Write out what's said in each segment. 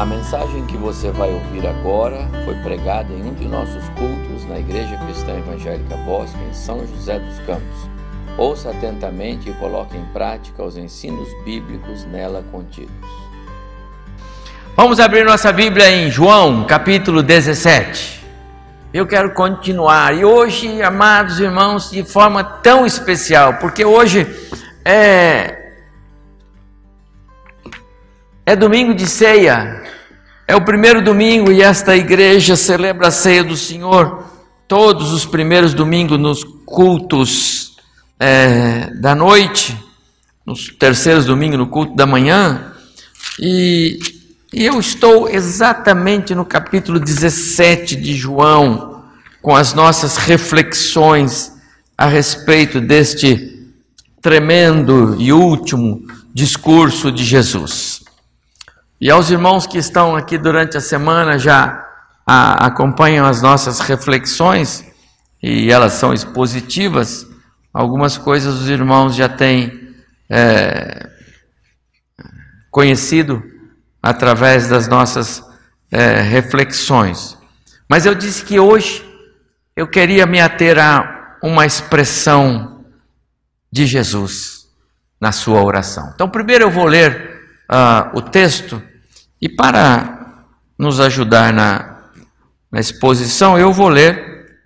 A mensagem que você vai ouvir agora foi pregada em um de nossos cultos na Igreja Cristã Evangélica Bosque, em São José dos Campos. Ouça atentamente e coloque em prática os ensinos bíblicos nela contidos. Vamos abrir nossa Bíblia em João, capítulo 17. Eu quero continuar e hoje, amados irmãos, de forma tão especial, porque hoje é é domingo de ceia, é o primeiro domingo e esta igreja celebra a ceia do Senhor todos os primeiros domingos nos cultos é, da noite, nos terceiros domingos no culto da manhã, e, e eu estou exatamente no capítulo 17 de João, com as nossas reflexões a respeito deste tremendo e último discurso de Jesus. E aos irmãos que estão aqui durante a semana já a, acompanham as nossas reflexões, e elas são expositivas, algumas coisas os irmãos já têm é, conhecido através das nossas é, reflexões. Mas eu disse que hoje eu queria me ater a uma expressão de Jesus na sua oração. Então, primeiro eu vou ler uh, o texto e para nos ajudar na, na exposição, eu vou ler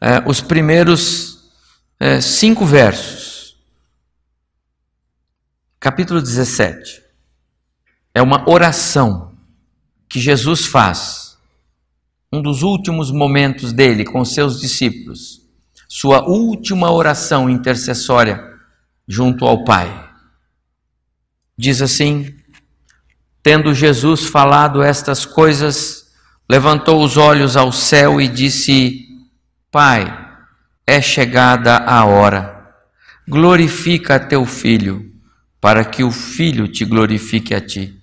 é, os primeiros é, cinco versos. Capítulo 17. É uma oração que Jesus faz, um dos últimos momentos dele com seus discípulos, sua última oração intercessória junto ao Pai. Diz assim: Tendo Jesus falado estas coisas, levantou os olhos ao céu e disse: Pai, é chegada a hora. Glorifica teu filho, para que o filho te glorifique a ti.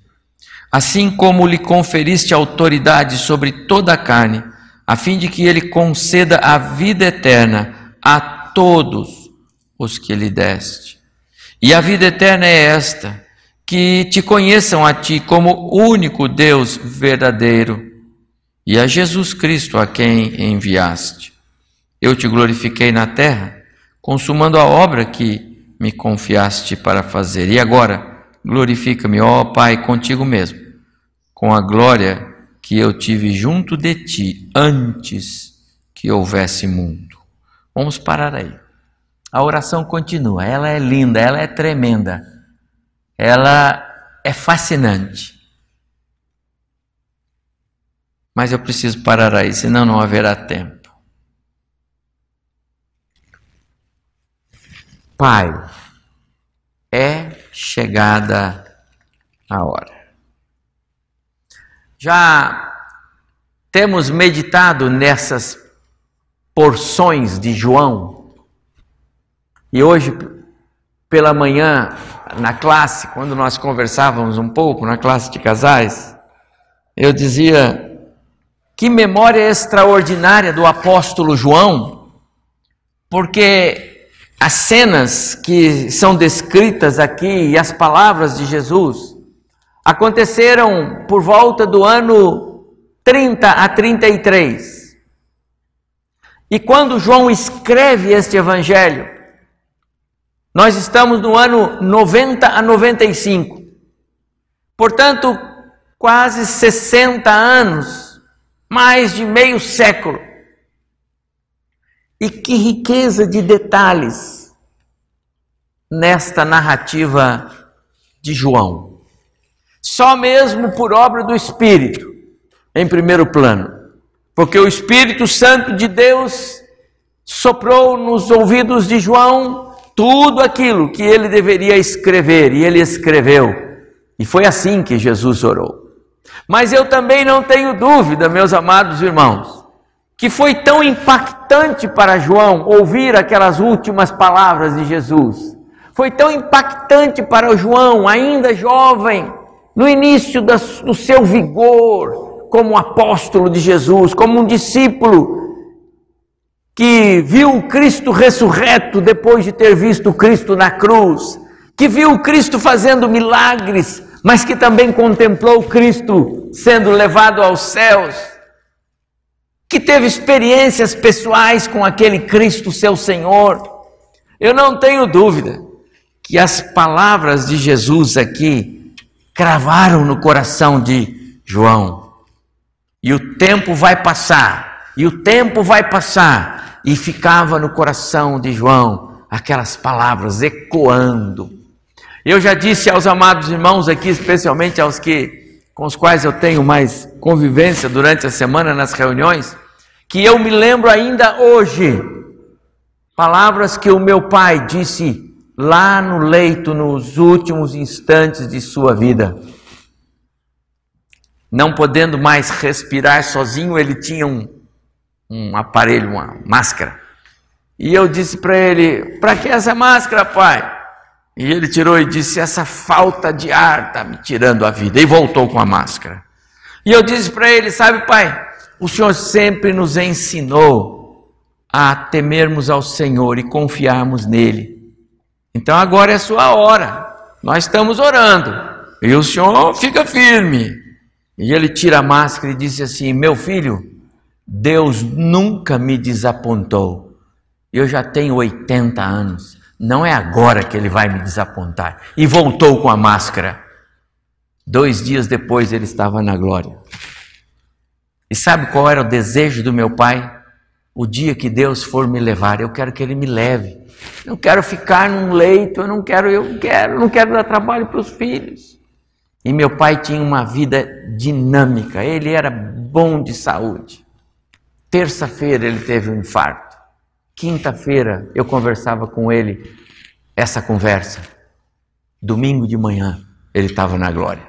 Assim como lhe conferiste autoridade sobre toda a carne, a fim de que ele conceda a vida eterna a todos os que lhe deste. E a vida eterna é esta: que te conheçam a ti como único Deus verdadeiro e a Jesus Cristo a quem enviaste. Eu te glorifiquei na terra, consumando a obra que me confiaste para fazer. E agora, glorifica-me, ó Pai, contigo mesmo, com a glória que eu tive junto de ti antes que houvesse mundo. Vamos parar aí. A oração continua, ela é linda, ela é tremenda ela é fascinante. Mas eu preciso parar aí, senão não haverá tempo. Pai, é chegada a hora. Já temos meditado nessas porções de João, e hoje pela manhã na classe, quando nós conversávamos um pouco na classe de casais, eu dizia que memória extraordinária do apóstolo João, porque as cenas que são descritas aqui e as palavras de Jesus aconteceram por volta do ano 30 a 33. E quando João escreve este evangelho, nós estamos no ano 90 a 95. Portanto, quase 60 anos, mais de meio século. E que riqueza de detalhes nesta narrativa de João. Só mesmo por obra do Espírito, em primeiro plano. Porque o Espírito Santo de Deus soprou nos ouvidos de João tudo aquilo que ele deveria escrever, e ele escreveu. E foi assim que Jesus orou. Mas eu também não tenho dúvida, meus amados irmãos, que foi tão impactante para João ouvir aquelas últimas palavras de Jesus. Foi tão impactante para João, ainda jovem, no início do seu vigor, como apóstolo de Jesus, como um discípulo que viu o Cristo ressurreto depois de ter visto Cristo na cruz, que viu Cristo fazendo milagres mas que também contemplou Cristo sendo levado aos céus, que teve experiências pessoais com aquele Cristo, seu Senhor. Eu não tenho dúvida que as palavras de Jesus aqui cravaram no coração de João. E o tempo vai passar, e o tempo vai passar, e ficava no coração de João aquelas palavras ecoando. Eu já disse aos amados irmãos aqui, especialmente aos que com os quais eu tenho mais convivência durante a semana nas reuniões, que eu me lembro ainda hoje palavras que o meu pai disse lá no leito nos últimos instantes de sua vida. Não podendo mais respirar sozinho, ele tinha um, um aparelho, uma máscara. E eu disse para ele: Para que essa máscara, pai? E ele tirou e disse: Essa falta de ar está me tirando a vida. E voltou com a máscara. E eu disse para ele: Sabe, pai, o Senhor sempre nos ensinou a temermos ao Senhor e confiarmos nele. Então agora é sua hora. Nós estamos orando. E o senhor fica firme. E ele tira a máscara e disse assim: Meu filho, Deus nunca me desapontou. Eu já tenho 80 anos. Não é agora que ele vai me desapontar. E voltou com a máscara. Dois dias depois ele estava na glória. E sabe qual era o desejo do meu pai? O dia que Deus for me levar, eu quero que ele me leve. Eu quero ficar num leito, eu não quero, eu quero, não quero dar trabalho para os filhos. E meu pai tinha uma vida dinâmica, ele era bom de saúde. Terça-feira ele teve um infarto. Quinta-feira eu conversava com ele essa conversa. Domingo de manhã ele estava na glória.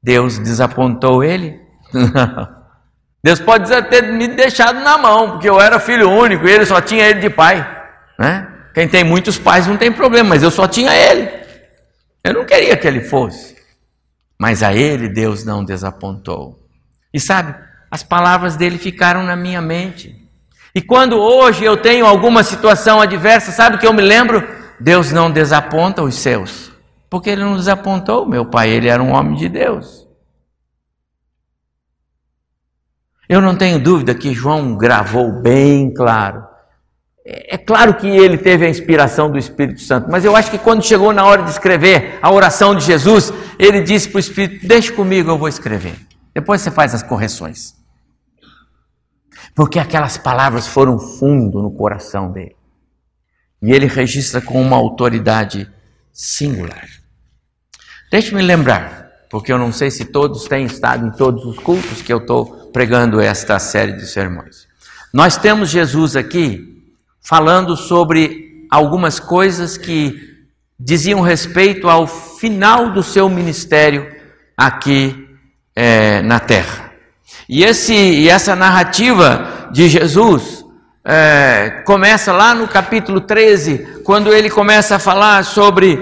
Deus desapontou ele? Deus pode ter me deixado na mão, porque eu era filho único e ele só tinha ele de pai. Né? Quem tem muitos pais não tem problema, mas eu só tinha ele. Eu não queria que ele fosse. Mas a ele Deus não desapontou. E sabe, as palavras dele ficaram na minha mente. E quando hoje eu tenho alguma situação adversa, sabe que eu me lembro? Deus não desaponta os seus. Porque ele não desapontou meu pai, ele era um homem de Deus. Eu não tenho dúvida que João gravou bem claro é, é claro que ele teve a inspiração do Espírito Santo, mas eu acho que quando chegou na hora de escrever a oração de Jesus, ele disse para o Espírito: Deixa comigo, eu vou escrever. Depois você faz as correções. Porque aquelas palavras foram fundo no coração dele. E ele registra com uma autoridade singular. Deixe-me lembrar, porque eu não sei se todos têm estado em todos os cultos que eu estou pregando esta série de sermões. Nós temos Jesus aqui falando sobre algumas coisas que diziam respeito ao final do seu ministério aqui é, na terra. E, esse, e essa narrativa de Jesus é, começa lá no capítulo 13, quando ele começa a falar sobre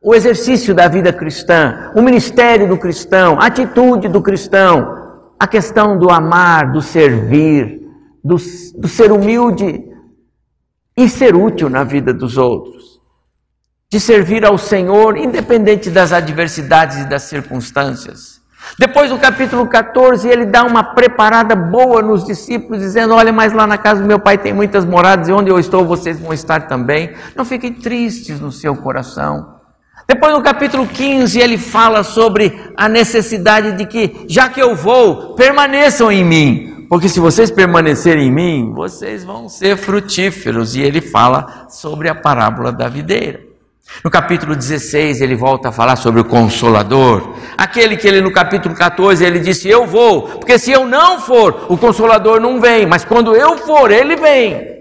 o exercício da vida cristã, o ministério do cristão, a atitude do cristão, a questão do amar, do servir, do, do ser humilde e ser útil na vida dos outros, de servir ao Senhor, independente das adversidades e das circunstâncias. Depois, no capítulo 14, ele dá uma preparada boa nos discípulos, dizendo: Olha, mas lá na casa do meu pai tem muitas moradas, e onde eu estou, vocês vão estar também. Não fiquem tristes no seu coração. Depois, no capítulo 15, ele fala sobre a necessidade de que, já que eu vou, permaneçam em mim, porque se vocês permanecerem em mim, vocês vão ser frutíferos. E ele fala sobre a parábola da videira. No capítulo 16, ele volta a falar sobre o consolador. Aquele que ele no capítulo 14 ele disse: "Eu vou, porque se eu não for, o consolador não vem, mas quando eu for, ele vem".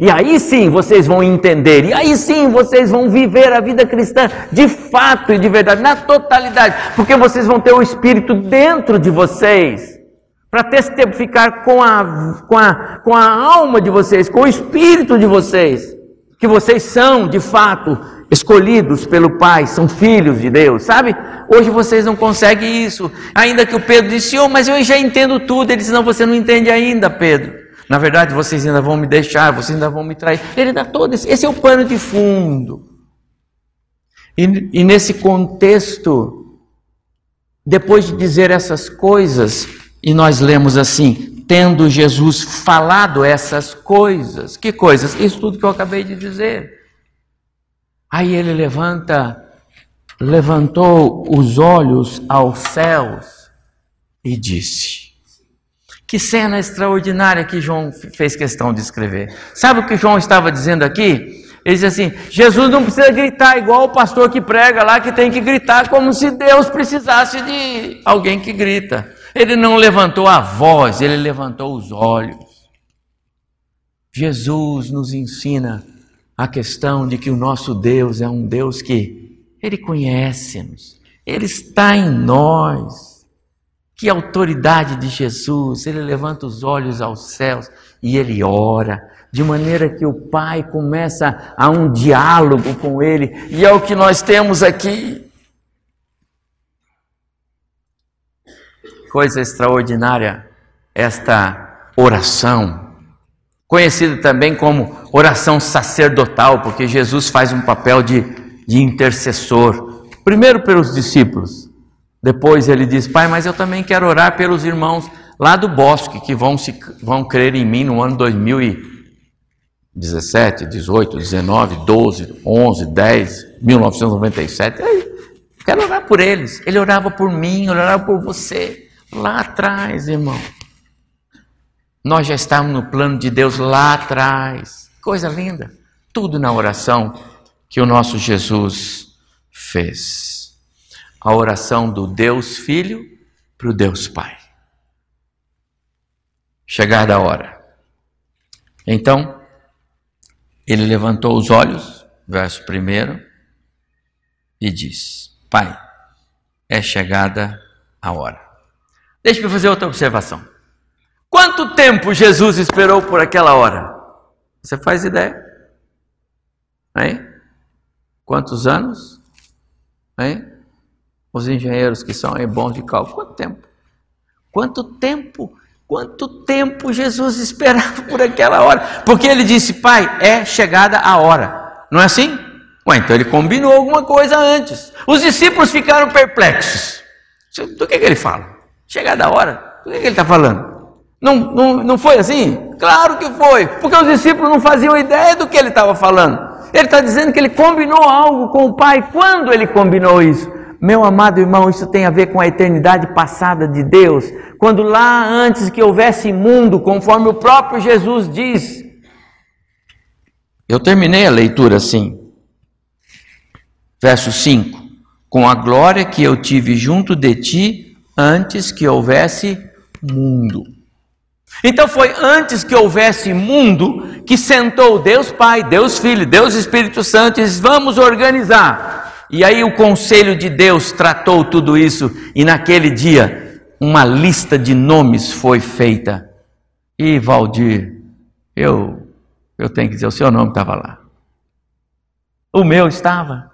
E aí sim vocês vão entender, e aí sim vocês vão viver a vida cristã de fato e de verdade, na totalidade, porque vocês vão ter o Espírito dentro de vocês, para testificar com a, com, a, com a alma de vocês, com o Espírito de vocês, que vocês são de fato escolhidos pelo Pai, são filhos de Deus, sabe? Hoje vocês não conseguem isso, ainda que o Pedro disse, oh, mas eu já entendo tudo, ele disse, não, você não entende ainda, Pedro. Na verdade, vocês ainda vão me deixar, vocês ainda vão me trair. Ele dá todo esse, esse é o pano de fundo. E, e nesse contexto, depois de dizer essas coisas, e nós lemos assim: tendo Jesus falado essas coisas, que coisas? Isso tudo que eu acabei de dizer. Aí ele levanta, levantou os olhos aos céus e disse: Que cena extraordinária que João fez questão de escrever. Sabe o que João estava dizendo aqui? Ele diz assim: Jesus não precisa gritar igual o pastor que prega lá, que tem que gritar como se Deus precisasse de alguém que grita. Ele não levantou a voz, ele levantou os olhos. Jesus nos ensina a questão de que o nosso Deus é um Deus que ele conhece-nos, ele está em nós. Que autoridade de Jesus, ele levanta os olhos aos céus e ele ora de maneira que o pai começa a um diálogo com ele, e é o que nós temos aqui. Coisa extraordinária esta oração, conhecida também como oração sacerdotal, porque Jesus faz um papel de, de intercessor, primeiro pelos discípulos, depois ele diz: Pai, mas eu também quero orar pelos irmãos lá do bosque que vão, se, vão crer em mim no ano 2000 e 17, 18, 19, 12, 11, 10, 1997. Eu quero orar por eles. Ele orava por mim, ele orava por você. Lá atrás, irmão. Nós já estávamos no plano de Deus lá atrás. Coisa linda. Tudo na oração que o nosso Jesus fez. A oração do Deus Filho para o Deus Pai. Chegada a hora. Então, ele levantou os olhos, verso 1, e diz: Pai, é chegada a hora. Deixe-me fazer outra observação. Quanto tempo Jesus esperou por aquela hora? Você faz ideia? Hein? Quantos anos? Hein? Os engenheiros que são bons de cálculo, quanto tempo? Quanto tempo Quanto tempo Jesus esperava por aquela hora? Porque ele disse, Pai, é chegada a hora. Não é assim? Ué, então ele combinou alguma coisa antes. Os discípulos ficaram perplexos. Do que, que ele fala? Chegada a hora? Do que, que ele está falando? Não, não, não foi assim? Claro que foi, porque os discípulos não faziam ideia do que ele estava falando. Ele está dizendo que ele combinou algo com o Pai. Quando ele combinou isso? Meu amado irmão, isso tem a ver com a eternidade passada de Deus, quando lá antes que houvesse mundo, conforme o próprio Jesus diz. Eu terminei a leitura assim. Verso 5: Com a glória que eu tive junto de ti antes que houvesse mundo. Então foi antes que houvesse mundo que sentou Deus Pai, Deus Filho, Deus Espírito Santo e disse: vamos organizar e aí o conselho de Deus tratou tudo isso, e naquele dia uma lista de nomes foi feita. E Valdir, eu, eu tenho que dizer, o seu nome estava lá. O meu estava.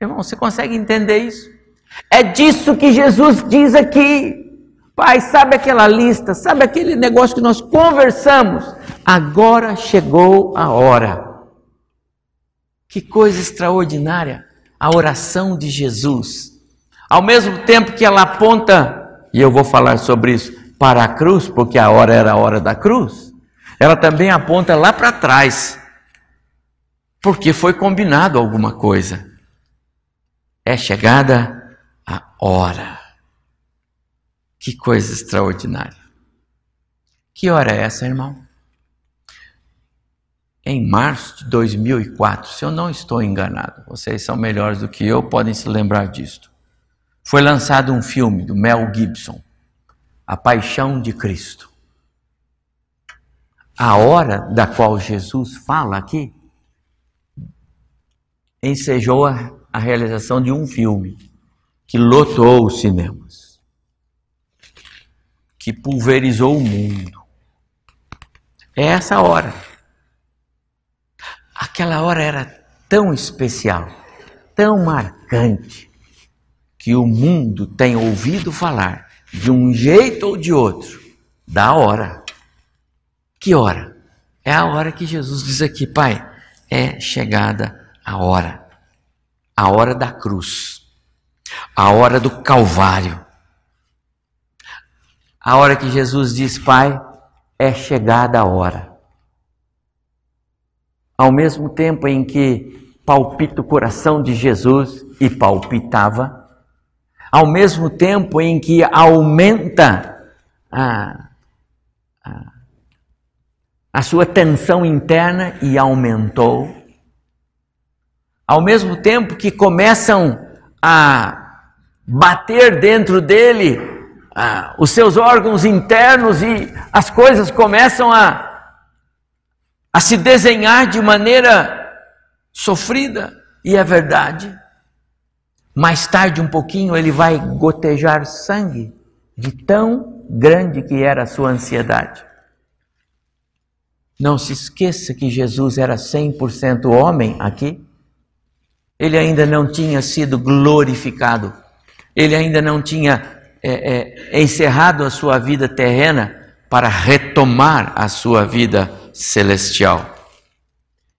Irmão, você consegue entender isso? É disso que Jesus diz aqui. Pai, sabe aquela lista, sabe aquele negócio que nós conversamos? Agora chegou a hora. Que coisa extraordinária a oração de Jesus. Ao mesmo tempo que ela aponta, e eu vou falar sobre isso, para a cruz, porque a hora era a hora da cruz, ela também aponta lá para trás, porque foi combinado alguma coisa. É chegada a hora. Que coisa extraordinária. Que hora é essa, irmão? em março de 2004, se eu não estou enganado, vocês são melhores do que eu, podem se lembrar disto. Foi lançado um filme do Mel Gibson, A Paixão de Cristo. A hora da qual Jesus fala aqui ensejou a, a realização de um filme que lotou os cinemas, que pulverizou o mundo. É essa hora. Aquela hora era tão especial, tão marcante, que o mundo tem ouvido falar, de um jeito ou de outro, da hora. Que hora? É a hora que Jesus diz aqui, Pai, é chegada a hora. a hora da cruz, a hora do Calvário, a hora que Jesus diz: Pai, é chegada a hora. Ao mesmo tempo em que palpita o coração de Jesus e palpitava, ao mesmo tempo em que aumenta a, a, a sua tensão interna e aumentou, ao mesmo tempo que começam a bater dentro dele ah, os seus órgãos internos e as coisas começam a, a se desenhar de maneira sofrida, e é verdade. Mais tarde, um pouquinho, ele vai gotejar sangue, de tão grande que era a sua ansiedade. Não se esqueça que Jesus era 100% homem aqui. Ele ainda não tinha sido glorificado. Ele ainda não tinha é, é, encerrado a sua vida terrena para retomar a sua vida celestial.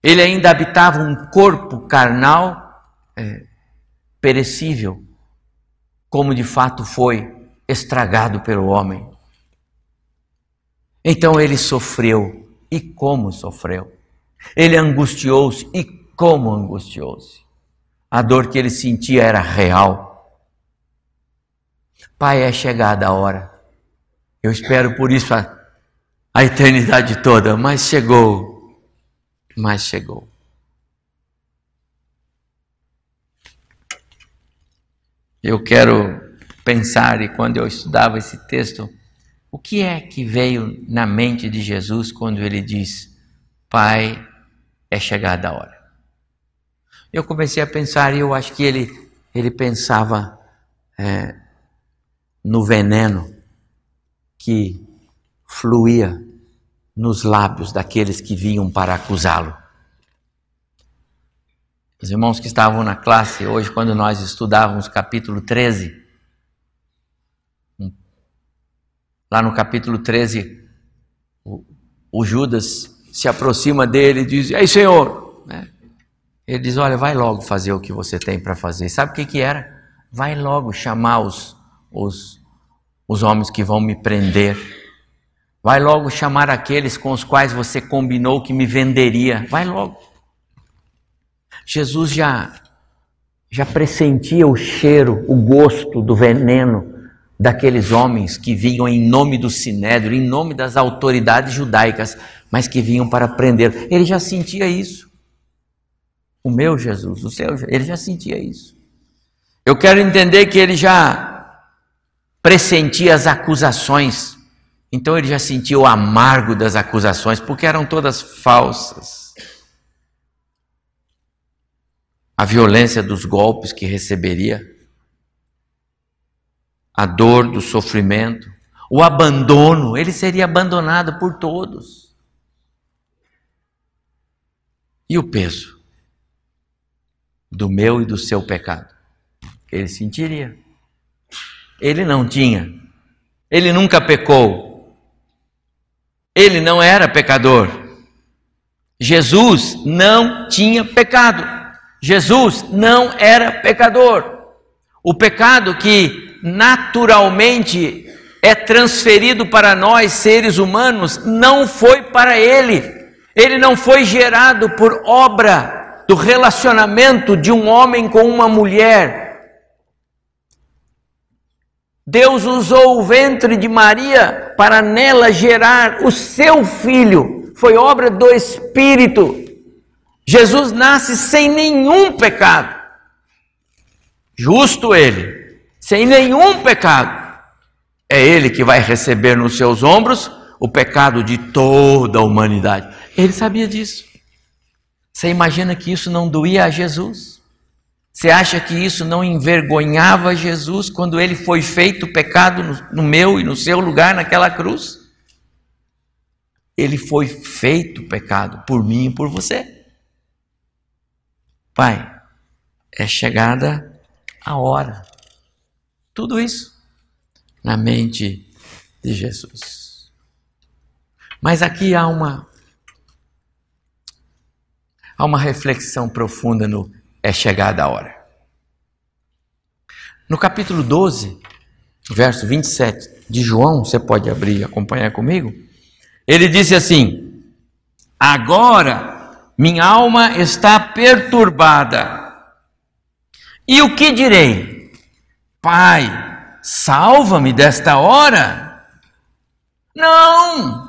Ele ainda habitava um corpo carnal é, perecível, como de fato foi estragado pelo homem. Então ele sofreu, e como sofreu. Ele angustiou-se, e como angustiou-se. A dor que ele sentia era real. Pai, é chegada a hora. Eu espero por isso a, a eternidade toda, mas chegou mas chegou. Eu quero pensar, e quando eu estudava esse texto, o que é que veio na mente de Jesus quando ele diz: Pai, é chegada a hora? Eu comecei a pensar e eu acho que ele, ele pensava é, no veneno que fluía nos lábios daqueles que vinham para acusá-lo. Os irmãos que estavam na classe hoje, quando nós estudávamos capítulo 13, lá no capítulo 13, o, Judas se aproxima dele e diz: Ei, Senhor! Né? Ele diz: Olha, vai logo fazer o que você tem para fazer. Sabe o que, que era? Vai logo chamar os, os, os homens que vão me prender Vai logo chamar aqueles com os quais você combinou que me venderia. Vai logo. Jesus já já pressentia o cheiro, o gosto do veneno daqueles homens que vinham em nome do sinédrio, em nome das autoridades judaicas, mas que vinham para prender. Ele já sentia isso. O meu Jesus, o seu, ele já sentia isso. Eu quero entender que ele já pressentia as acusações então ele já sentiu o amargo das acusações, porque eram todas falsas. A violência dos golpes que receberia, a dor do sofrimento, o abandono, ele seria abandonado por todos. E o peso do meu e do seu pecado? Ele sentiria. Ele não tinha, ele nunca pecou, ele não era pecador. Jesus não tinha pecado. Jesus não era pecador. O pecado que naturalmente é transferido para nós, seres humanos, não foi para ele. Ele não foi gerado por obra do relacionamento de um homem com uma mulher Deus usou o ventre de Maria para nela gerar o seu filho. Foi obra do Espírito. Jesus nasce sem nenhum pecado. Justo ele, sem nenhum pecado. É ele que vai receber nos seus ombros o pecado de toda a humanidade. Ele sabia disso. Você imagina que isso não doía a Jesus? Você acha que isso não envergonhava Jesus quando ele foi feito pecado no, no meu e no seu lugar naquela cruz? Ele foi feito pecado por mim e por você. Pai, é chegada a hora. Tudo isso na mente de Jesus. Mas aqui há uma há uma reflexão profunda no é chegada a hora. No capítulo 12, verso 27 de João, você pode abrir e acompanhar comigo. Ele disse assim: Agora minha alma está perturbada. E o que direi? Pai, salva-me desta hora? Não,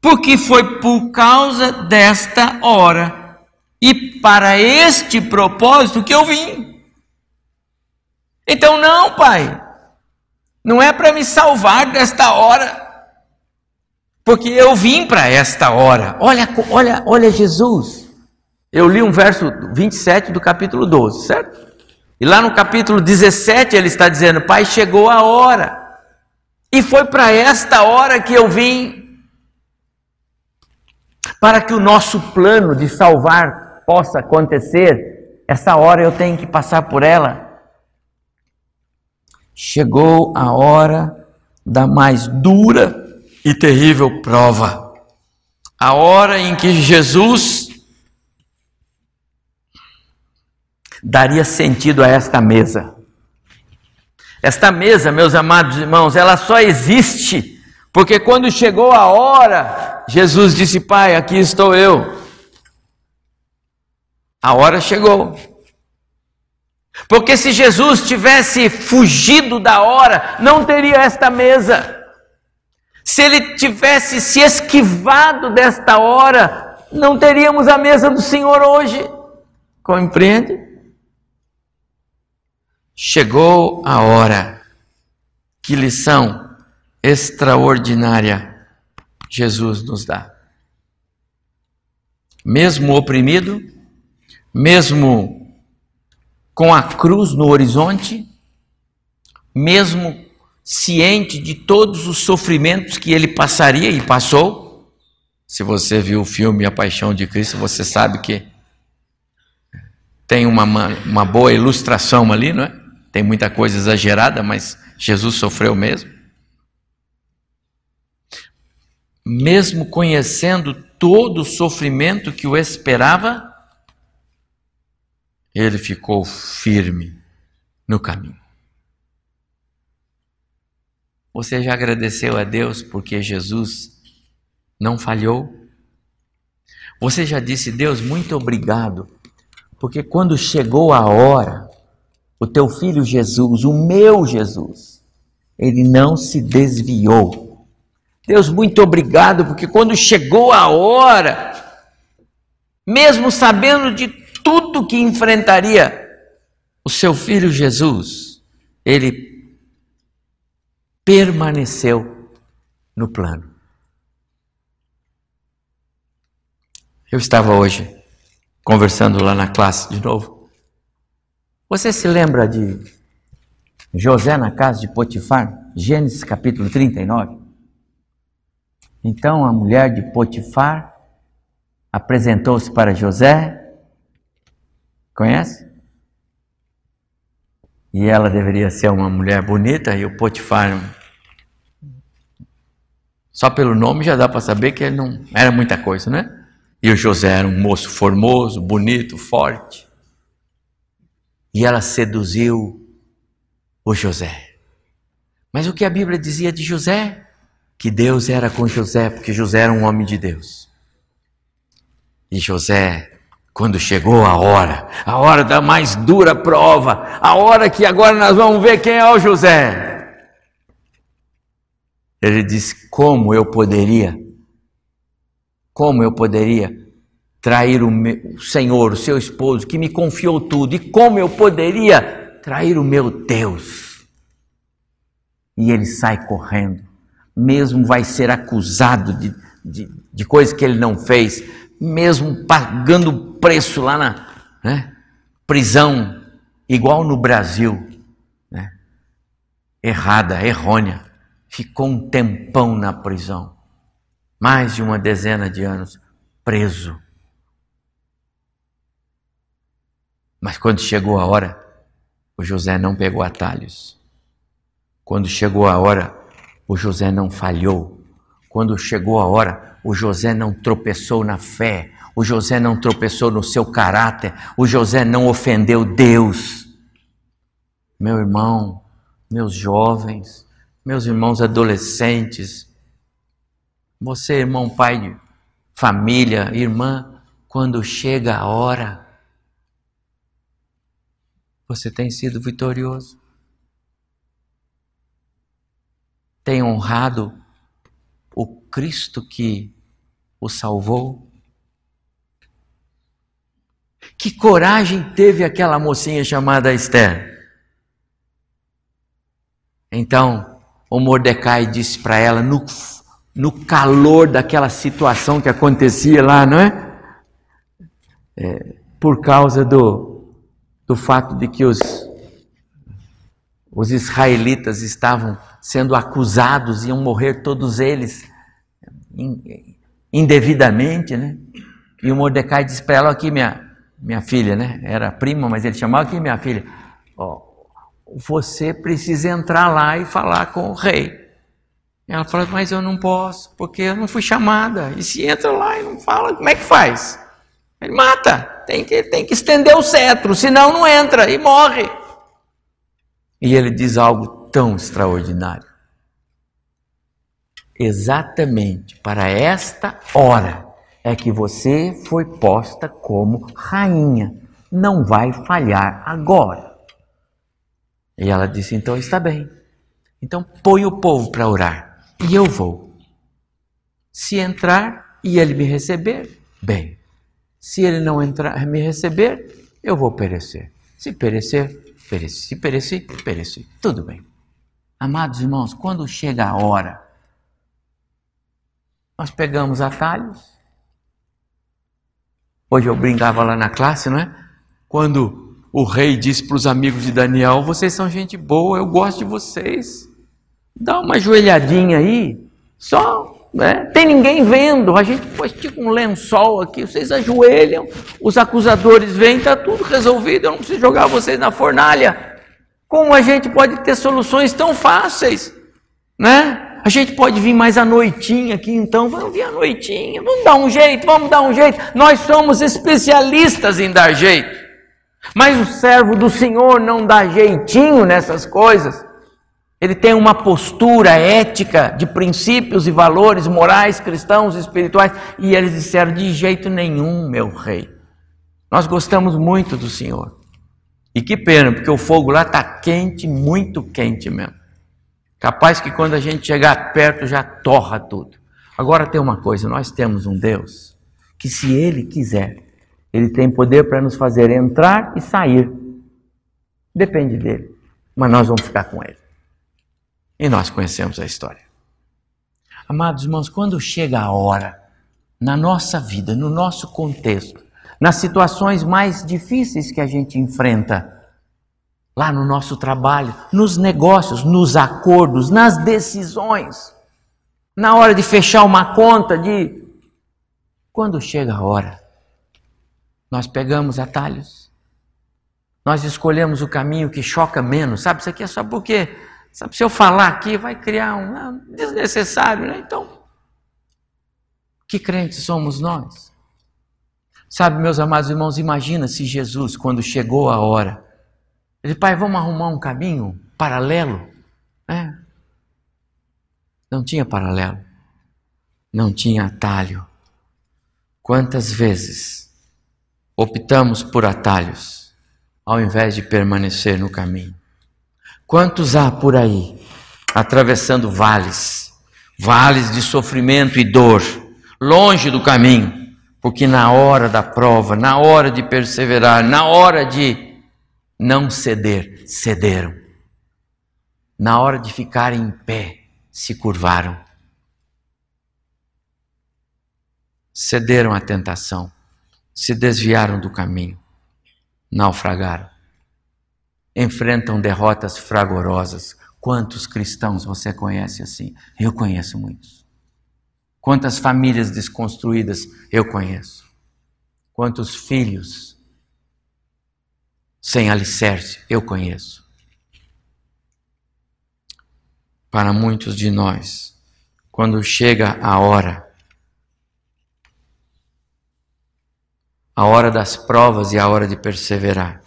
porque foi por causa desta hora e para este propósito que eu vim. Então, não, Pai, não é para me salvar desta hora, porque eu vim para esta hora. Olha, olha, olha Jesus. Eu li um verso 27 do capítulo 12, certo? E lá no capítulo 17 ele está dizendo: Pai, chegou a hora. E foi para esta hora que eu vim. Para que o nosso plano de salvar possa acontecer, essa hora eu tenho que passar por ela. Chegou a hora da mais dura e terrível prova. A hora em que Jesus daria sentido a esta mesa. Esta mesa, meus amados irmãos, ela só existe porque quando chegou a hora, Jesus disse: Pai, aqui estou eu. A hora chegou. Porque se Jesus tivesse fugido da hora, não teria esta mesa. Se ele tivesse se esquivado desta hora, não teríamos a mesa do Senhor hoje. Compreende? Chegou a hora. Que lição extraordinária Jesus nos dá. Mesmo oprimido, mesmo com a cruz no horizonte, mesmo ciente de todos os sofrimentos que ele passaria e passou. Se você viu o filme A Paixão de Cristo, você sabe que tem uma, uma boa ilustração ali, não é? Tem muita coisa exagerada, mas Jesus sofreu mesmo. Mesmo conhecendo todo o sofrimento que o esperava, ele ficou firme no caminho. Você já agradeceu a Deus porque Jesus não falhou? Você já disse, Deus, muito obrigado, porque quando chegou a hora, o teu filho Jesus, o meu Jesus, ele não se desviou. Deus, muito obrigado, porque quando chegou a hora, mesmo sabendo de tudo que enfrentaria o seu filho Jesus, ele permaneceu no plano. Eu estava hoje conversando lá na classe de novo. Você se lembra de José na casa de Potifar? Gênesis capítulo 39. Então a mulher de Potifar apresentou-se para José Conhece? E ela deveria ser uma mulher bonita e o Potifar só pelo nome já dá para saber que ele não era muita coisa, né? E o José era um moço formoso, bonito, forte. E ela seduziu o José. Mas o que a Bíblia dizia de José? Que Deus era com José, porque José era um homem de Deus. E José quando chegou a hora, a hora da mais dura prova, a hora que agora nós vamos ver quem é o José. Ele disse: Como eu poderia, como eu poderia trair o, meu, o Senhor, o seu esposo, que me confiou tudo, e como eu poderia trair o meu Deus? E ele sai correndo, mesmo vai ser acusado de, de, de coisas que ele não fez, mesmo pagando preço lá na né, prisão, igual no Brasil, né, errada, errônea, ficou um tempão na prisão, mais de uma dezena de anos preso. Mas quando chegou a hora, o José não pegou atalhos. Quando chegou a hora, o José não falhou. Quando chegou a hora, o José não tropeçou na fé, o José não tropeçou no seu caráter, o José não ofendeu Deus. meu irmão, meus jovens, meus irmãos adolescentes, você, irmão, pai de família, irmã, quando chega a hora, você tem sido vitorioso. Tem honrado o Cristo que o salvou. Que coragem teve aquela mocinha chamada Esther? Então, o Mordecai disse para ela, no, no calor daquela situação que acontecia lá, não é? é por causa do, do fato de que os, os israelitas estavam sendo acusados, iam morrer todos eles indevidamente, né? E o Mordecai disse para ela aqui, minha, minha filha, né? Era prima, mas ele chamava aqui minha filha. Ó, você precisa entrar lá e falar com o rei. Ela falou, mas eu não posso, porque eu não fui chamada. E se entra lá e não fala, como é que faz? Ele mata, tem que, tem que estender o cetro, senão não entra e morre. E ele diz algo tão extraordinário. Exatamente para esta hora é que você foi posta como rainha. Não vai falhar agora. E ela disse: Então está bem. Então põe o povo para orar. E eu vou. Se entrar e ele me receber, bem. Se ele não entrar me receber, eu vou perecer. Se perecer, pereci. Se pereci, pereci. Tudo bem. Amados irmãos, quando chega a hora, nós pegamos atalhos, Hoje eu brincava lá na classe, não é? Quando o rei disse para os amigos de Daniel: Vocês são gente boa, eu gosto de vocês. Dá uma joelhadinha aí, só, né? Tem ninguém vendo, a gente pôs tipo um lençol aqui, vocês ajoelham, os acusadores vêm, está tudo resolvido, eu não preciso jogar vocês na fornalha. Como a gente pode ter soluções tão fáceis, né? A gente pode vir mais à noitinha aqui, então vamos vir à noitinha, vamos dar um jeito, vamos dar um jeito. Nós somos especialistas em dar jeito. Mas o servo do Senhor não dá jeitinho nessas coisas. Ele tem uma postura ética de princípios e valores morais cristãos espirituais. E eles disseram: de jeito nenhum, meu rei. Nós gostamos muito do Senhor. E que pena, porque o fogo lá está quente, muito quente mesmo. Capaz que quando a gente chegar perto já torra tudo. Agora tem uma coisa: nós temos um Deus que, se Ele quiser, Ele tem poder para nos fazer entrar e sair. Depende dele. Mas nós vamos ficar com Ele. E nós conhecemos a história. Amados irmãos, quando chega a hora, na nossa vida, no nosso contexto, nas situações mais difíceis que a gente enfrenta, lá no nosso trabalho, nos negócios, nos acordos, nas decisões, na hora de fechar uma conta, de quando chega a hora, nós pegamos atalhos, nós escolhemos o caminho que choca menos, sabe? Isso aqui é só porque, sabe, se eu falar aqui vai criar um ah, desnecessário, né? Então, que crentes somos nós? Sabe, meus amados irmãos, imagina se Jesus, quando chegou a hora, ele, pai, vamos arrumar um caminho paralelo? É. Não tinha paralelo. Não tinha atalho. Quantas vezes optamos por atalhos ao invés de permanecer no caminho? Quantos há por aí atravessando vales, vales de sofrimento e dor, longe do caminho, porque na hora da prova, na hora de perseverar, na hora de não ceder, cederam. Na hora de ficar em pé, se curvaram. Cederam à tentação, se desviaram do caminho, naufragaram. Enfrentam derrotas fragorosas. Quantos cristãos você conhece assim? Eu conheço muitos. Quantas famílias desconstruídas eu conheço? Quantos filhos sem alicerce, eu conheço. Para muitos de nós, quando chega a hora, a hora das provas e a hora de perseverar,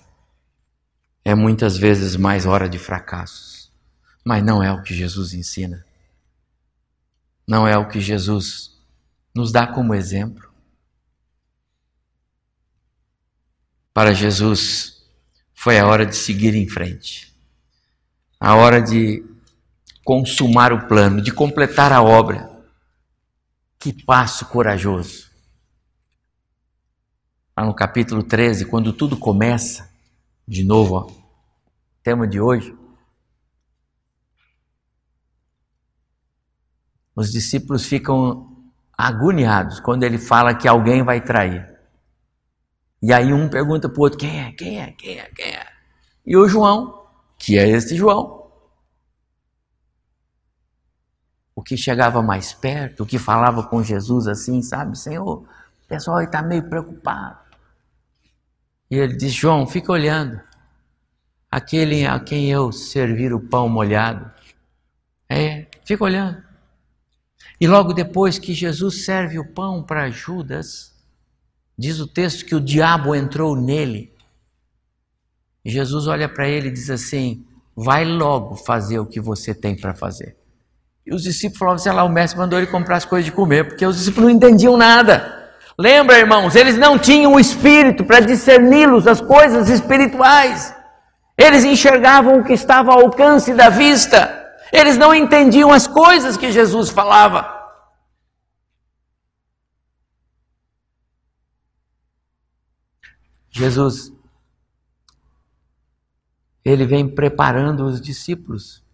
é muitas vezes mais hora de fracassos. Mas não é o que Jesus ensina. Não é o que Jesus nos dá como exemplo. Para Jesus, foi a hora de seguir em frente, a hora de consumar o plano, de completar a obra. Que passo corajoso! Lá no capítulo 13, quando tudo começa, de novo, ó, tema de hoje. Os discípulos ficam agoniados quando ele fala que alguém vai trair. E aí um pergunta para o outro: quem é? Quem é? Quem é? Quem é? E o João, que é esse João, o que chegava mais perto, o que falava com Jesus assim, sabe, Senhor, o pessoal está meio preocupado. E ele diz: João, fica olhando. Aquele a quem eu servir o pão molhado. É, fica olhando. E logo depois que Jesus serve o pão para Judas, diz o texto que o diabo entrou nele. Jesus olha para ele e diz assim: Vai logo fazer o que você tem para fazer. E os discípulos falavam, sei lá, o mestre mandou ele comprar as coisas de comer, porque os discípulos não entendiam nada. Lembra, irmãos, eles não tinham o espírito para discerni-los as coisas espirituais. Eles enxergavam o que estava ao alcance da vista. Eles não entendiam as coisas que Jesus falava. Jesus, ele vem preparando os discípulos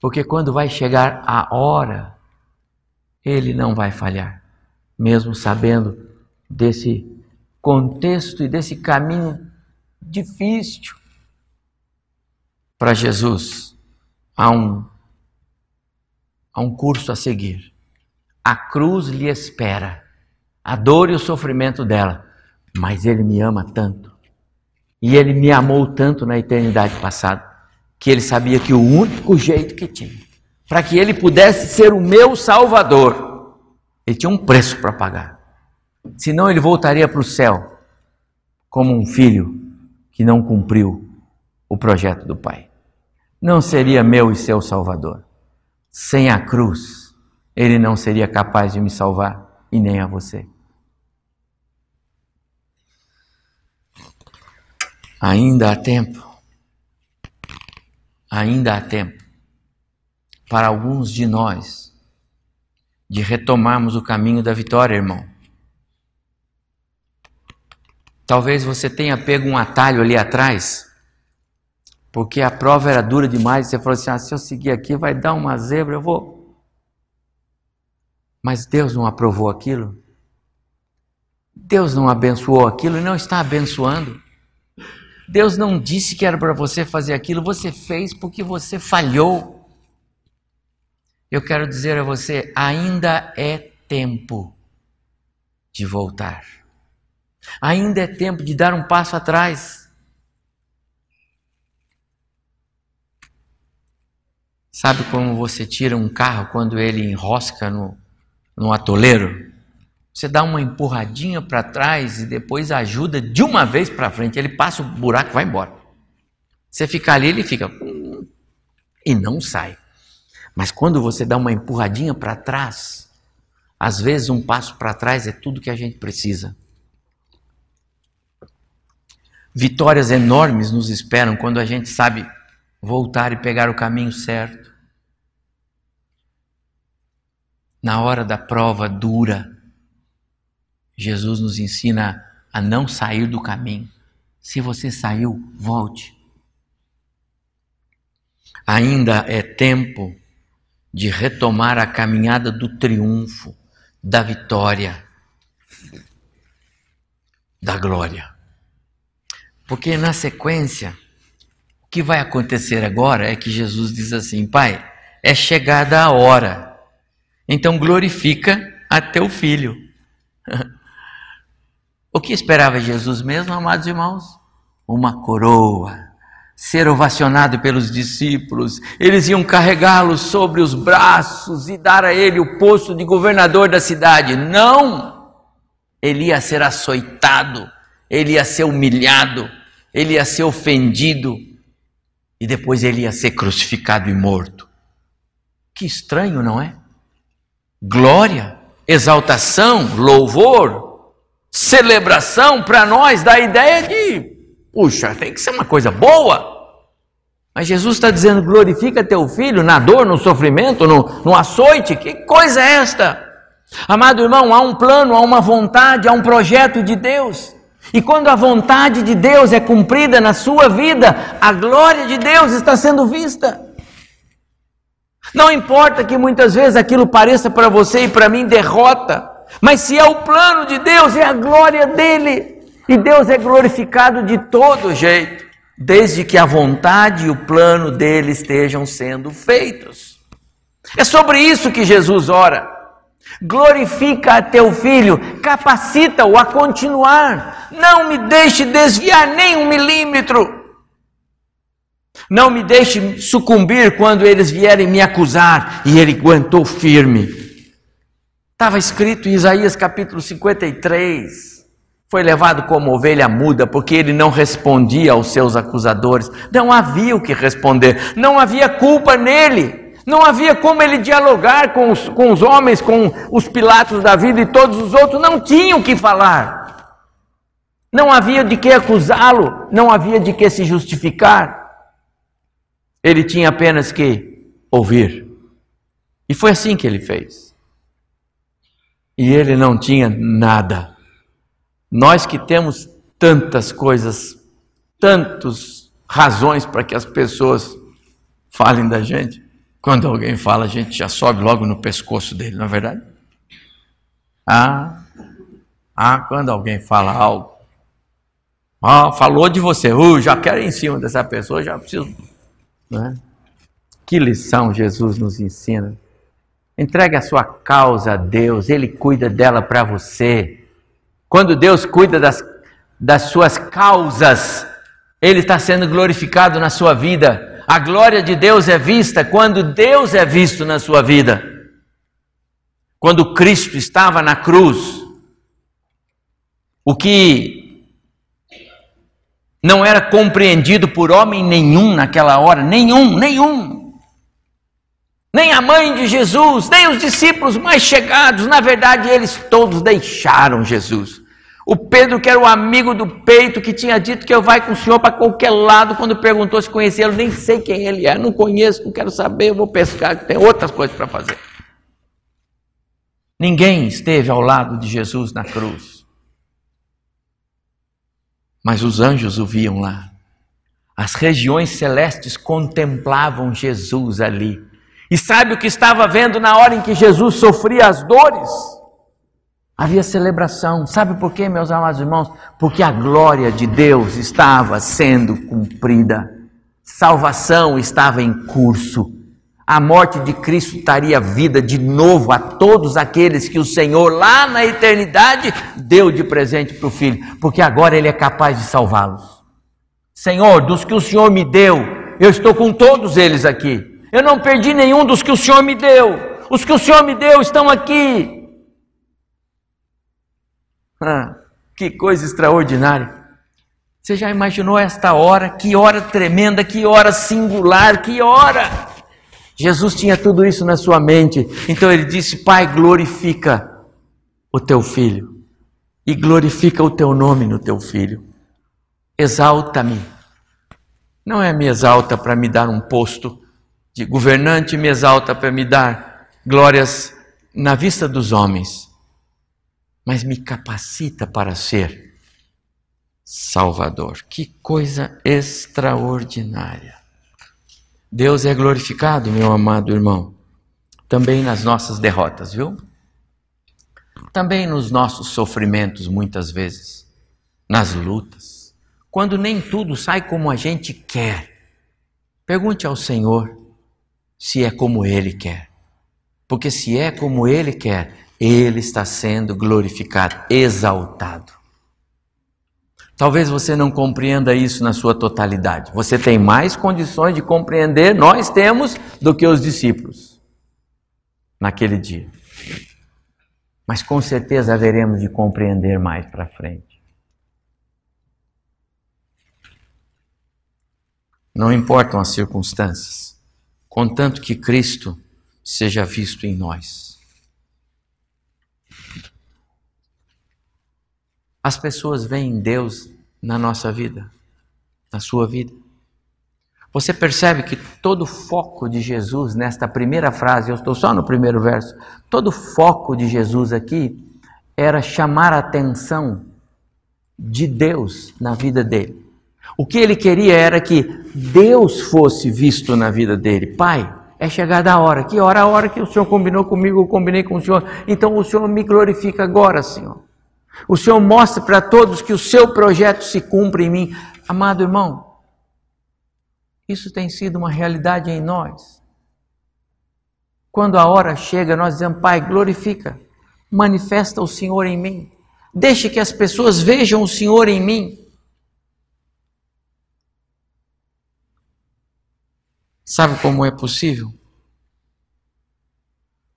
porque quando vai chegar a hora, ele não vai falhar, mesmo sabendo desse contexto e desse caminho difícil. Para Jesus, há um, há um curso a seguir. A cruz lhe espera, a dor e o sofrimento dela, mas ele me ama tanto. E ele me amou tanto na eternidade passada que ele sabia que o único jeito que tinha para que ele pudesse ser o meu salvador, ele tinha um preço para pagar. Senão ele voltaria para o céu como um filho que não cumpriu o projeto do Pai. Não seria meu e seu salvador. Sem a cruz, ele não seria capaz de me salvar e nem a você. Ainda há tempo ainda há tempo para alguns de nós de retomarmos o caminho da vitória, irmão. Talvez você tenha pego um atalho ali atrás, porque a prova era dura demais, você falou assim: ah, se eu seguir aqui vai dar uma zebra, eu vou. Mas Deus não aprovou aquilo. Deus não abençoou aquilo e não está abençoando. Deus não disse que era para você fazer aquilo, você fez porque você falhou. Eu quero dizer a você: ainda é tempo de voltar. Ainda é tempo de dar um passo atrás. Sabe como você tira um carro quando ele enrosca no, no atoleiro? Você dá uma empurradinha para trás e depois ajuda de uma vez para frente. Ele passa o buraco e vai embora. Você fica ali, ele fica. E não sai. Mas quando você dá uma empurradinha para trás, às vezes um passo para trás é tudo que a gente precisa. Vitórias enormes nos esperam quando a gente sabe voltar e pegar o caminho certo. Na hora da prova dura, Jesus nos ensina a não sair do caminho. Se você saiu, volte. Ainda é tempo de retomar a caminhada do triunfo, da vitória, da glória. Porque na sequência, o que vai acontecer agora é que Jesus diz assim: Pai, é chegada a hora, então glorifica a teu filho. O que esperava Jesus mesmo, amados irmãos? Uma coroa, ser ovacionado pelos discípulos, eles iam carregá-lo sobre os braços e dar a ele o posto de governador da cidade. Não! Ele ia ser açoitado, ele ia ser humilhado, ele ia ser ofendido, e depois ele ia ser crucificado e morto. Que estranho, não é? Glória, exaltação, louvor, celebração para nós dá a ideia de, puxa, tem que ser uma coisa boa. Mas Jesus está dizendo: glorifica teu filho na dor, no sofrimento, no, no açoite. Que coisa é esta? Amado irmão, há um plano, há uma vontade, há um projeto de Deus. E quando a vontade de Deus é cumprida na sua vida, a glória de Deus está sendo vista. Não importa que muitas vezes aquilo pareça para você e para mim derrota, mas se é o plano de Deus, é a glória dele. E Deus é glorificado de todo jeito, desde que a vontade e o plano dele estejam sendo feitos. É sobre isso que Jesus ora. Glorifica a teu filho, capacita-o a continuar. Não me deixe desviar nem um milímetro. Não me deixe sucumbir quando eles vierem me acusar. E ele aguentou firme. Estava escrito em Isaías capítulo 53. Foi levado como ovelha muda, porque ele não respondia aos seus acusadores. Não havia o que responder, não havia culpa nele. Não havia como ele dialogar com os, com os homens, com os Pilatos da vida e todos os outros, não tinham o que falar. Não havia de que acusá-lo, não havia de que se justificar. Ele tinha apenas que ouvir. E foi assim que ele fez. E ele não tinha nada. Nós que temos tantas coisas, tantas razões para que as pessoas falem da gente, quando alguém fala, a gente já sobe logo no pescoço dele, não é verdade? Ah, ah quando alguém fala algo, ah, falou de você, uh, já quero em cima dessa pessoa, já preciso. Né? Que lição Jesus nos ensina. Entregue a sua causa a Deus, Ele cuida dela para você. Quando Deus cuida das, das suas causas, Ele está sendo glorificado na sua vida. A glória de Deus é vista quando Deus é visto na sua vida. Quando Cristo estava na cruz, o que não era compreendido por homem nenhum naquela hora, nenhum, nenhum. Nem a mãe de Jesus, nem os discípulos mais chegados, na verdade, eles todos deixaram Jesus. O Pedro, que era o amigo do peito, que tinha dito que eu vai com o senhor para qualquer lado, quando perguntou se conhecia, eu nem sei quem ele é, não conheço, não quero saber, eu vou pescar, tem outras coisas para fazer. Ninguém esteve ao lado de Jesus na cruz. Mas os anjos o viam lá. As regiões celestes contemplavam Jesus ali. E sabe o que estava vendo na hora em que Jesus sofria as dores? Havia celebração. Sabe por quê, meus amados irmãos? Porque a glória de Deus estava sendo cumprida. Salvação estava em curso. A morte de Cristo daria vida de novo a todos aqueles que o Senhor, lá na eternidade, deu de presente para o Filho, porque agora Ele é capaz de salvá-los. Senhor, dos que o Senhor me deu, eu estou com todos eles aqui. Eu não perdi nenhum dos que o Senhor me deu. Os que o Senhor me deu estão aqui. Ah, que coisa extraordinária. Você já imaginou esta hora? Que hora tremenda, que hora singular, que hora! Jesus tinha tudo isso na sua mente. Então ele disse: Pai, glorifica o teu filho e glorifica o teu nome no teu filho. Exalta-me. Não é me exalta para me dar um posto de governante, me exalta para me dar glórias na vista dos homens mas me capacita para ser Salvador. Que coisa extraordinária. Deus é glorificado, meu amado irmão, também nas nossas derrotas, viu? Também nos nossos sofrimentos, muitas vezes, nas lutas, quando nem tudo sai como a gente quer. Pergunte ao Senhor se é como Ele quer. Porque se é como Ele quer, ele está sendo glorificado, exaltado. Talvez você não compreenda isso na sua totalidade. Você tem mais condições de compreender, nós temos, do que os discípulos naquele dia. Mas com certeza haveremos de compreender mais para frente. Não importam as circunstâncias, contanto que Cristo seja visto em nós. As pessoas veem Deus na nossa vida, na sua vida. Você percebe que todo o foco de Jesus nesta primeira frase, eu estou só no primeiro verso, todo o foco de Jesus aqui era chamar a atenção de Deus na vida dele. O que ele queria era que Deus fosse visto na vida dele. Pai, é chegada a hora. Que hora? A hora que o Senhor combinou comigo, eu combinei com o Senhor. Então o Senhor me glorifica agora, Senhor. O Senhor mostra para todos que o seu projeto se cumpre em mim. Amado irmão, isso tem sido uma realidade em nós. Quando a hora chega, nós dizemos, Pai, glorifica, manifesta o Senhor em mim. Deixe que as pessoas vejam o Senhor em mim. Sabe como é possível?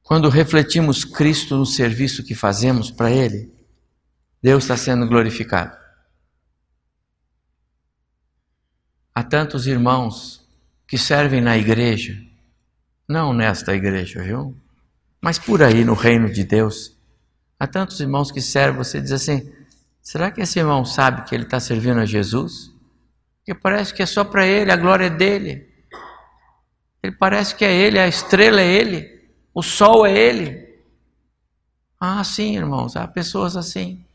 Quando refletimos Cristo no serviço que fazemos para Ele, Deus está sendo glorificado. Há tantos irmãos que servem na igreja, não nesta igreja, viu? Mas por aí no reino de Deus. Há tantos irmãos que servem, você diz assim: será que esse irmão sabe que ele está servindo a Jesus? Porque parece que é só para ele, a glória é dele. Ele parece que é ele, a estrela é ele, o sol é ele. Ah, sim, irmãos, há pessoas assim.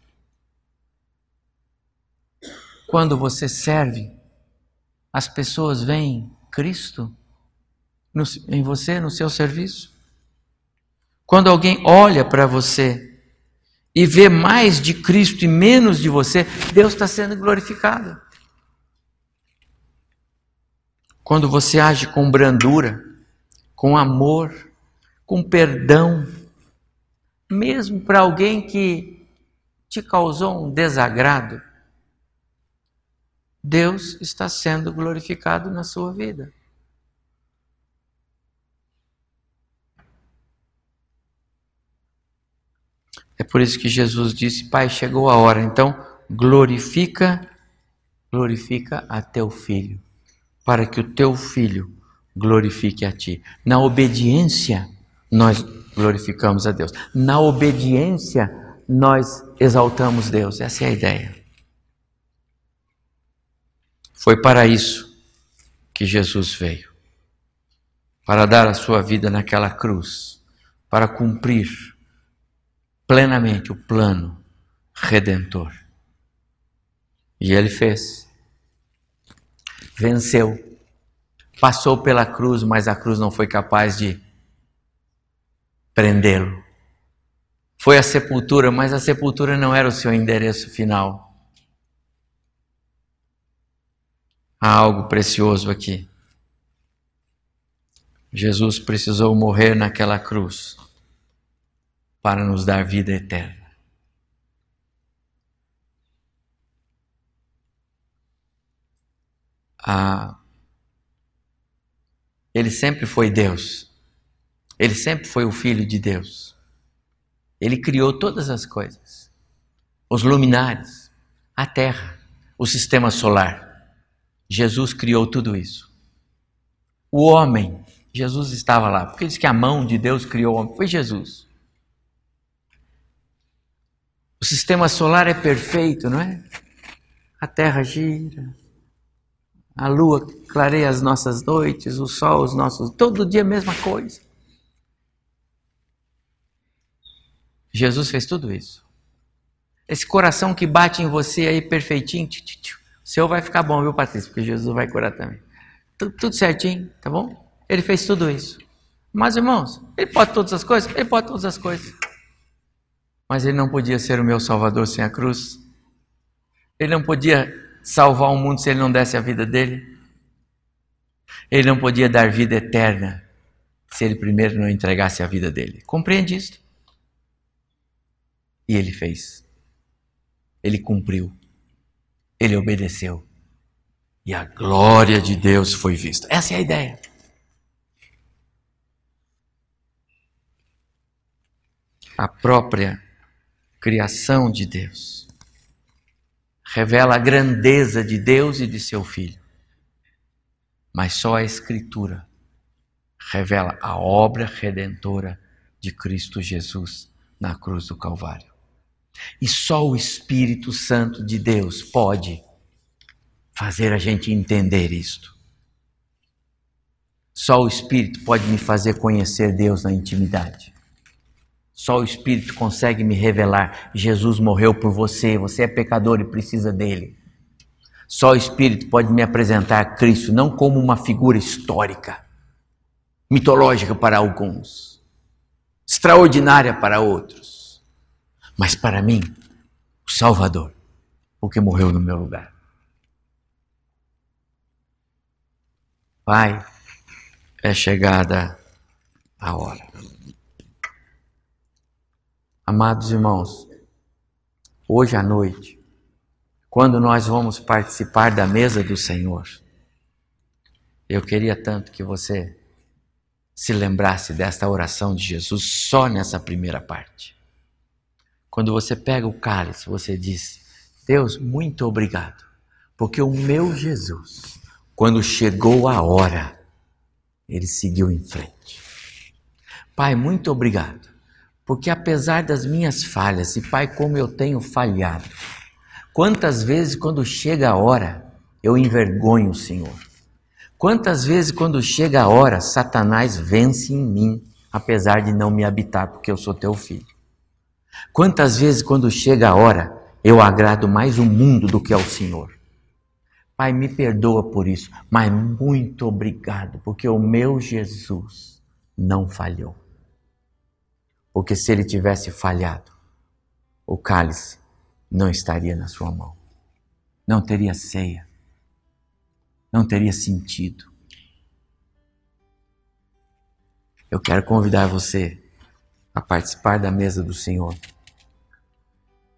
Quando você serve, as pessoas veem Cristo em você, no seu serviço. Quando alguém olha para você e vê mais de Cristo e menos de você, Deus está sendo glorificado. Quando você age com brandura, com amor, com perdão, mesmo para alguém que te causou um desagrado, Deus está sendo glorificado na sua vida. É por isso que Jesus disse: Pai, chegou a hora, então glorifica, glorifica a teu filho para que o teu filho glorifique a ti. Na obediência, nós glorificamos a Deus. Na obediência, nós exaltamos Deus. Essa é a ideia. Foi para isso que Jesus veio para dar a sua vida naquela cruz, para cumprir plenamente o plano redentor. E ele fez venceu. Passou pela cruz, mas a cruz não foi capaz de prendê-lo. Foi a sepultura, mas a sepultura não era o seu endereço final. Há algo precioso aqui. Jesus precisou morrer naquela cruz para nos dar vida eterna. Ah, ele sempre foi Deus. Ele sempre foi o Filho de Deus. Ele criou todas as coisas: os luminares, a terra, o sistema solar. Jesus criou tudo isso. O homem, Jesus estava lá, porque diz que a mão de Deus criou o homem, foi Jesus. O sistema solar é perfeito, não é? A terra gira, a lua clareia as nossas noites, o sol os nossos. Todo dia a mesma coisa. Jesus fez tudo isso. Esse coração que bate em você aí perfeitinho, tch, tch, tch, o seu vai ficar bom, viu, Patrícia? Porque Jesus vai curar também. Tudo, tudo certinho, tá bom? Ele fez tudo isso. Mas, irmãos, ele pode todas as coisas? Ele pode todas as coisas. Mas ele não podia ser o meu Salvador sem a cruz. Ele não podia salvar o mundo se ele não desse a vida dele. Ele não podia dar vida eterna se ele primeiro não entregasse a vida dele. Compreende isso? E ele fez. Ele cumpriu. Ele obedeceu. E a glória de Deus foi vista. Essa é a ideia. A própria criação de Deus revela a grandeza de Deus e de seu Filho. Mas só a Escritura revela a obra redentora de Cristo Jesus na cruz do Calvário. E só o Espírito Santo de Deus pode fazer a gente entender isto. Só o Espírito pode me fazer conhecer Deus na intimidade. Só o Espírito consegue me revelar: Jesus morreu por você, você é pecador e precisa dele. Só o Espírito pode me apresentar Cristo não como uma figura histórica, mitológica para alguns, extraordinária para outros, mas para mim, o Salvador, o que morreu no meu lugar. Pai, é chegada a hora. Amados irmãos, hoje à noite, quando nós vamos participar da mesa do Senhor, eu queria tanto que você se lembrasse desta oração de Jesus só nessa primeira parte. Quando você pega o cálice, você diz: Deus, muito obrigado, porque o meu Jesus, quando chegou a hora, ele seguiu em frente. Pai, muito obrigado porque apesar das minhas falhas, e Pai, como eu tenho falhado, quantas vezes quando chega a hora eu envergonho o Senhor? Quantas vezes quando chega a hora Satanás vence em mim, apesar de não me habitar, porque eu sou teu filho? Quantas vezes quando chega a hora eu agrado mais o mundo do que ao Senhor? Pai, me perdoa por isso, mas muito obrigado, porque o meu Jesus não falhou. Porque se ele tivesse falhado, o cálice não estaria na sua mão. Não teria ceia. Não teria sentido. Eu quero convidar você a participar da mesa do Senhor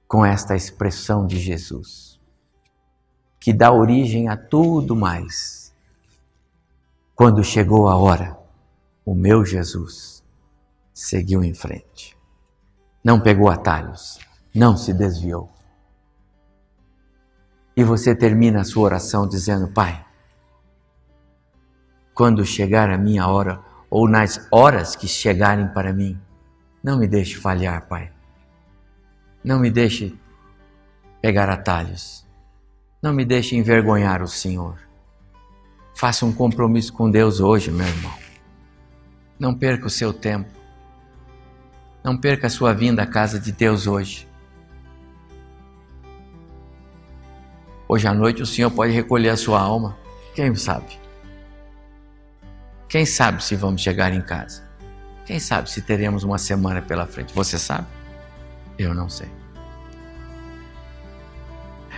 com esta expressão de Jesus, que dá origem a tudo mais. Quando chegou a hora, o meu Jesus seguiu em frente. Não pegou atalhos, não se desviou. E você termina a sua oração dizendo: Pai, quando chegar a minha hora, ou nas horas que chegarem para mim, não me deixe falhar, Pai. Não me deixe pegar atalhos. Não me deixe envergonhar o Senhor. Faça um compromisso com Deus hoje, meu irmão. Não perca o seu tempo. Não perca a sua vinda à casa de Deus hoje. Hoje à noite o Senhor pode recolher a sua alma. Quem sabe? Quem sabe se vamos chegar em casa? Quem sabe se teremos uma semana pela frente? Você sabe? Eu não sei.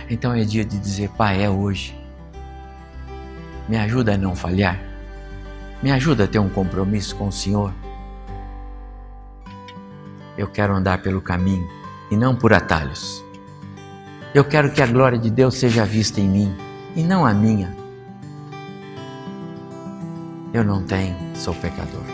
Então é dia de dizer: Pai, é hoje. Me ajuda a não falhar. Me ajuda a ter um compromisso com o Senhor. Eu quero andar pelo caminho e não por atalhos. Eu quero que a glória de Deus seja vista em mim e não a minha. Eu não tenho, sou pecador.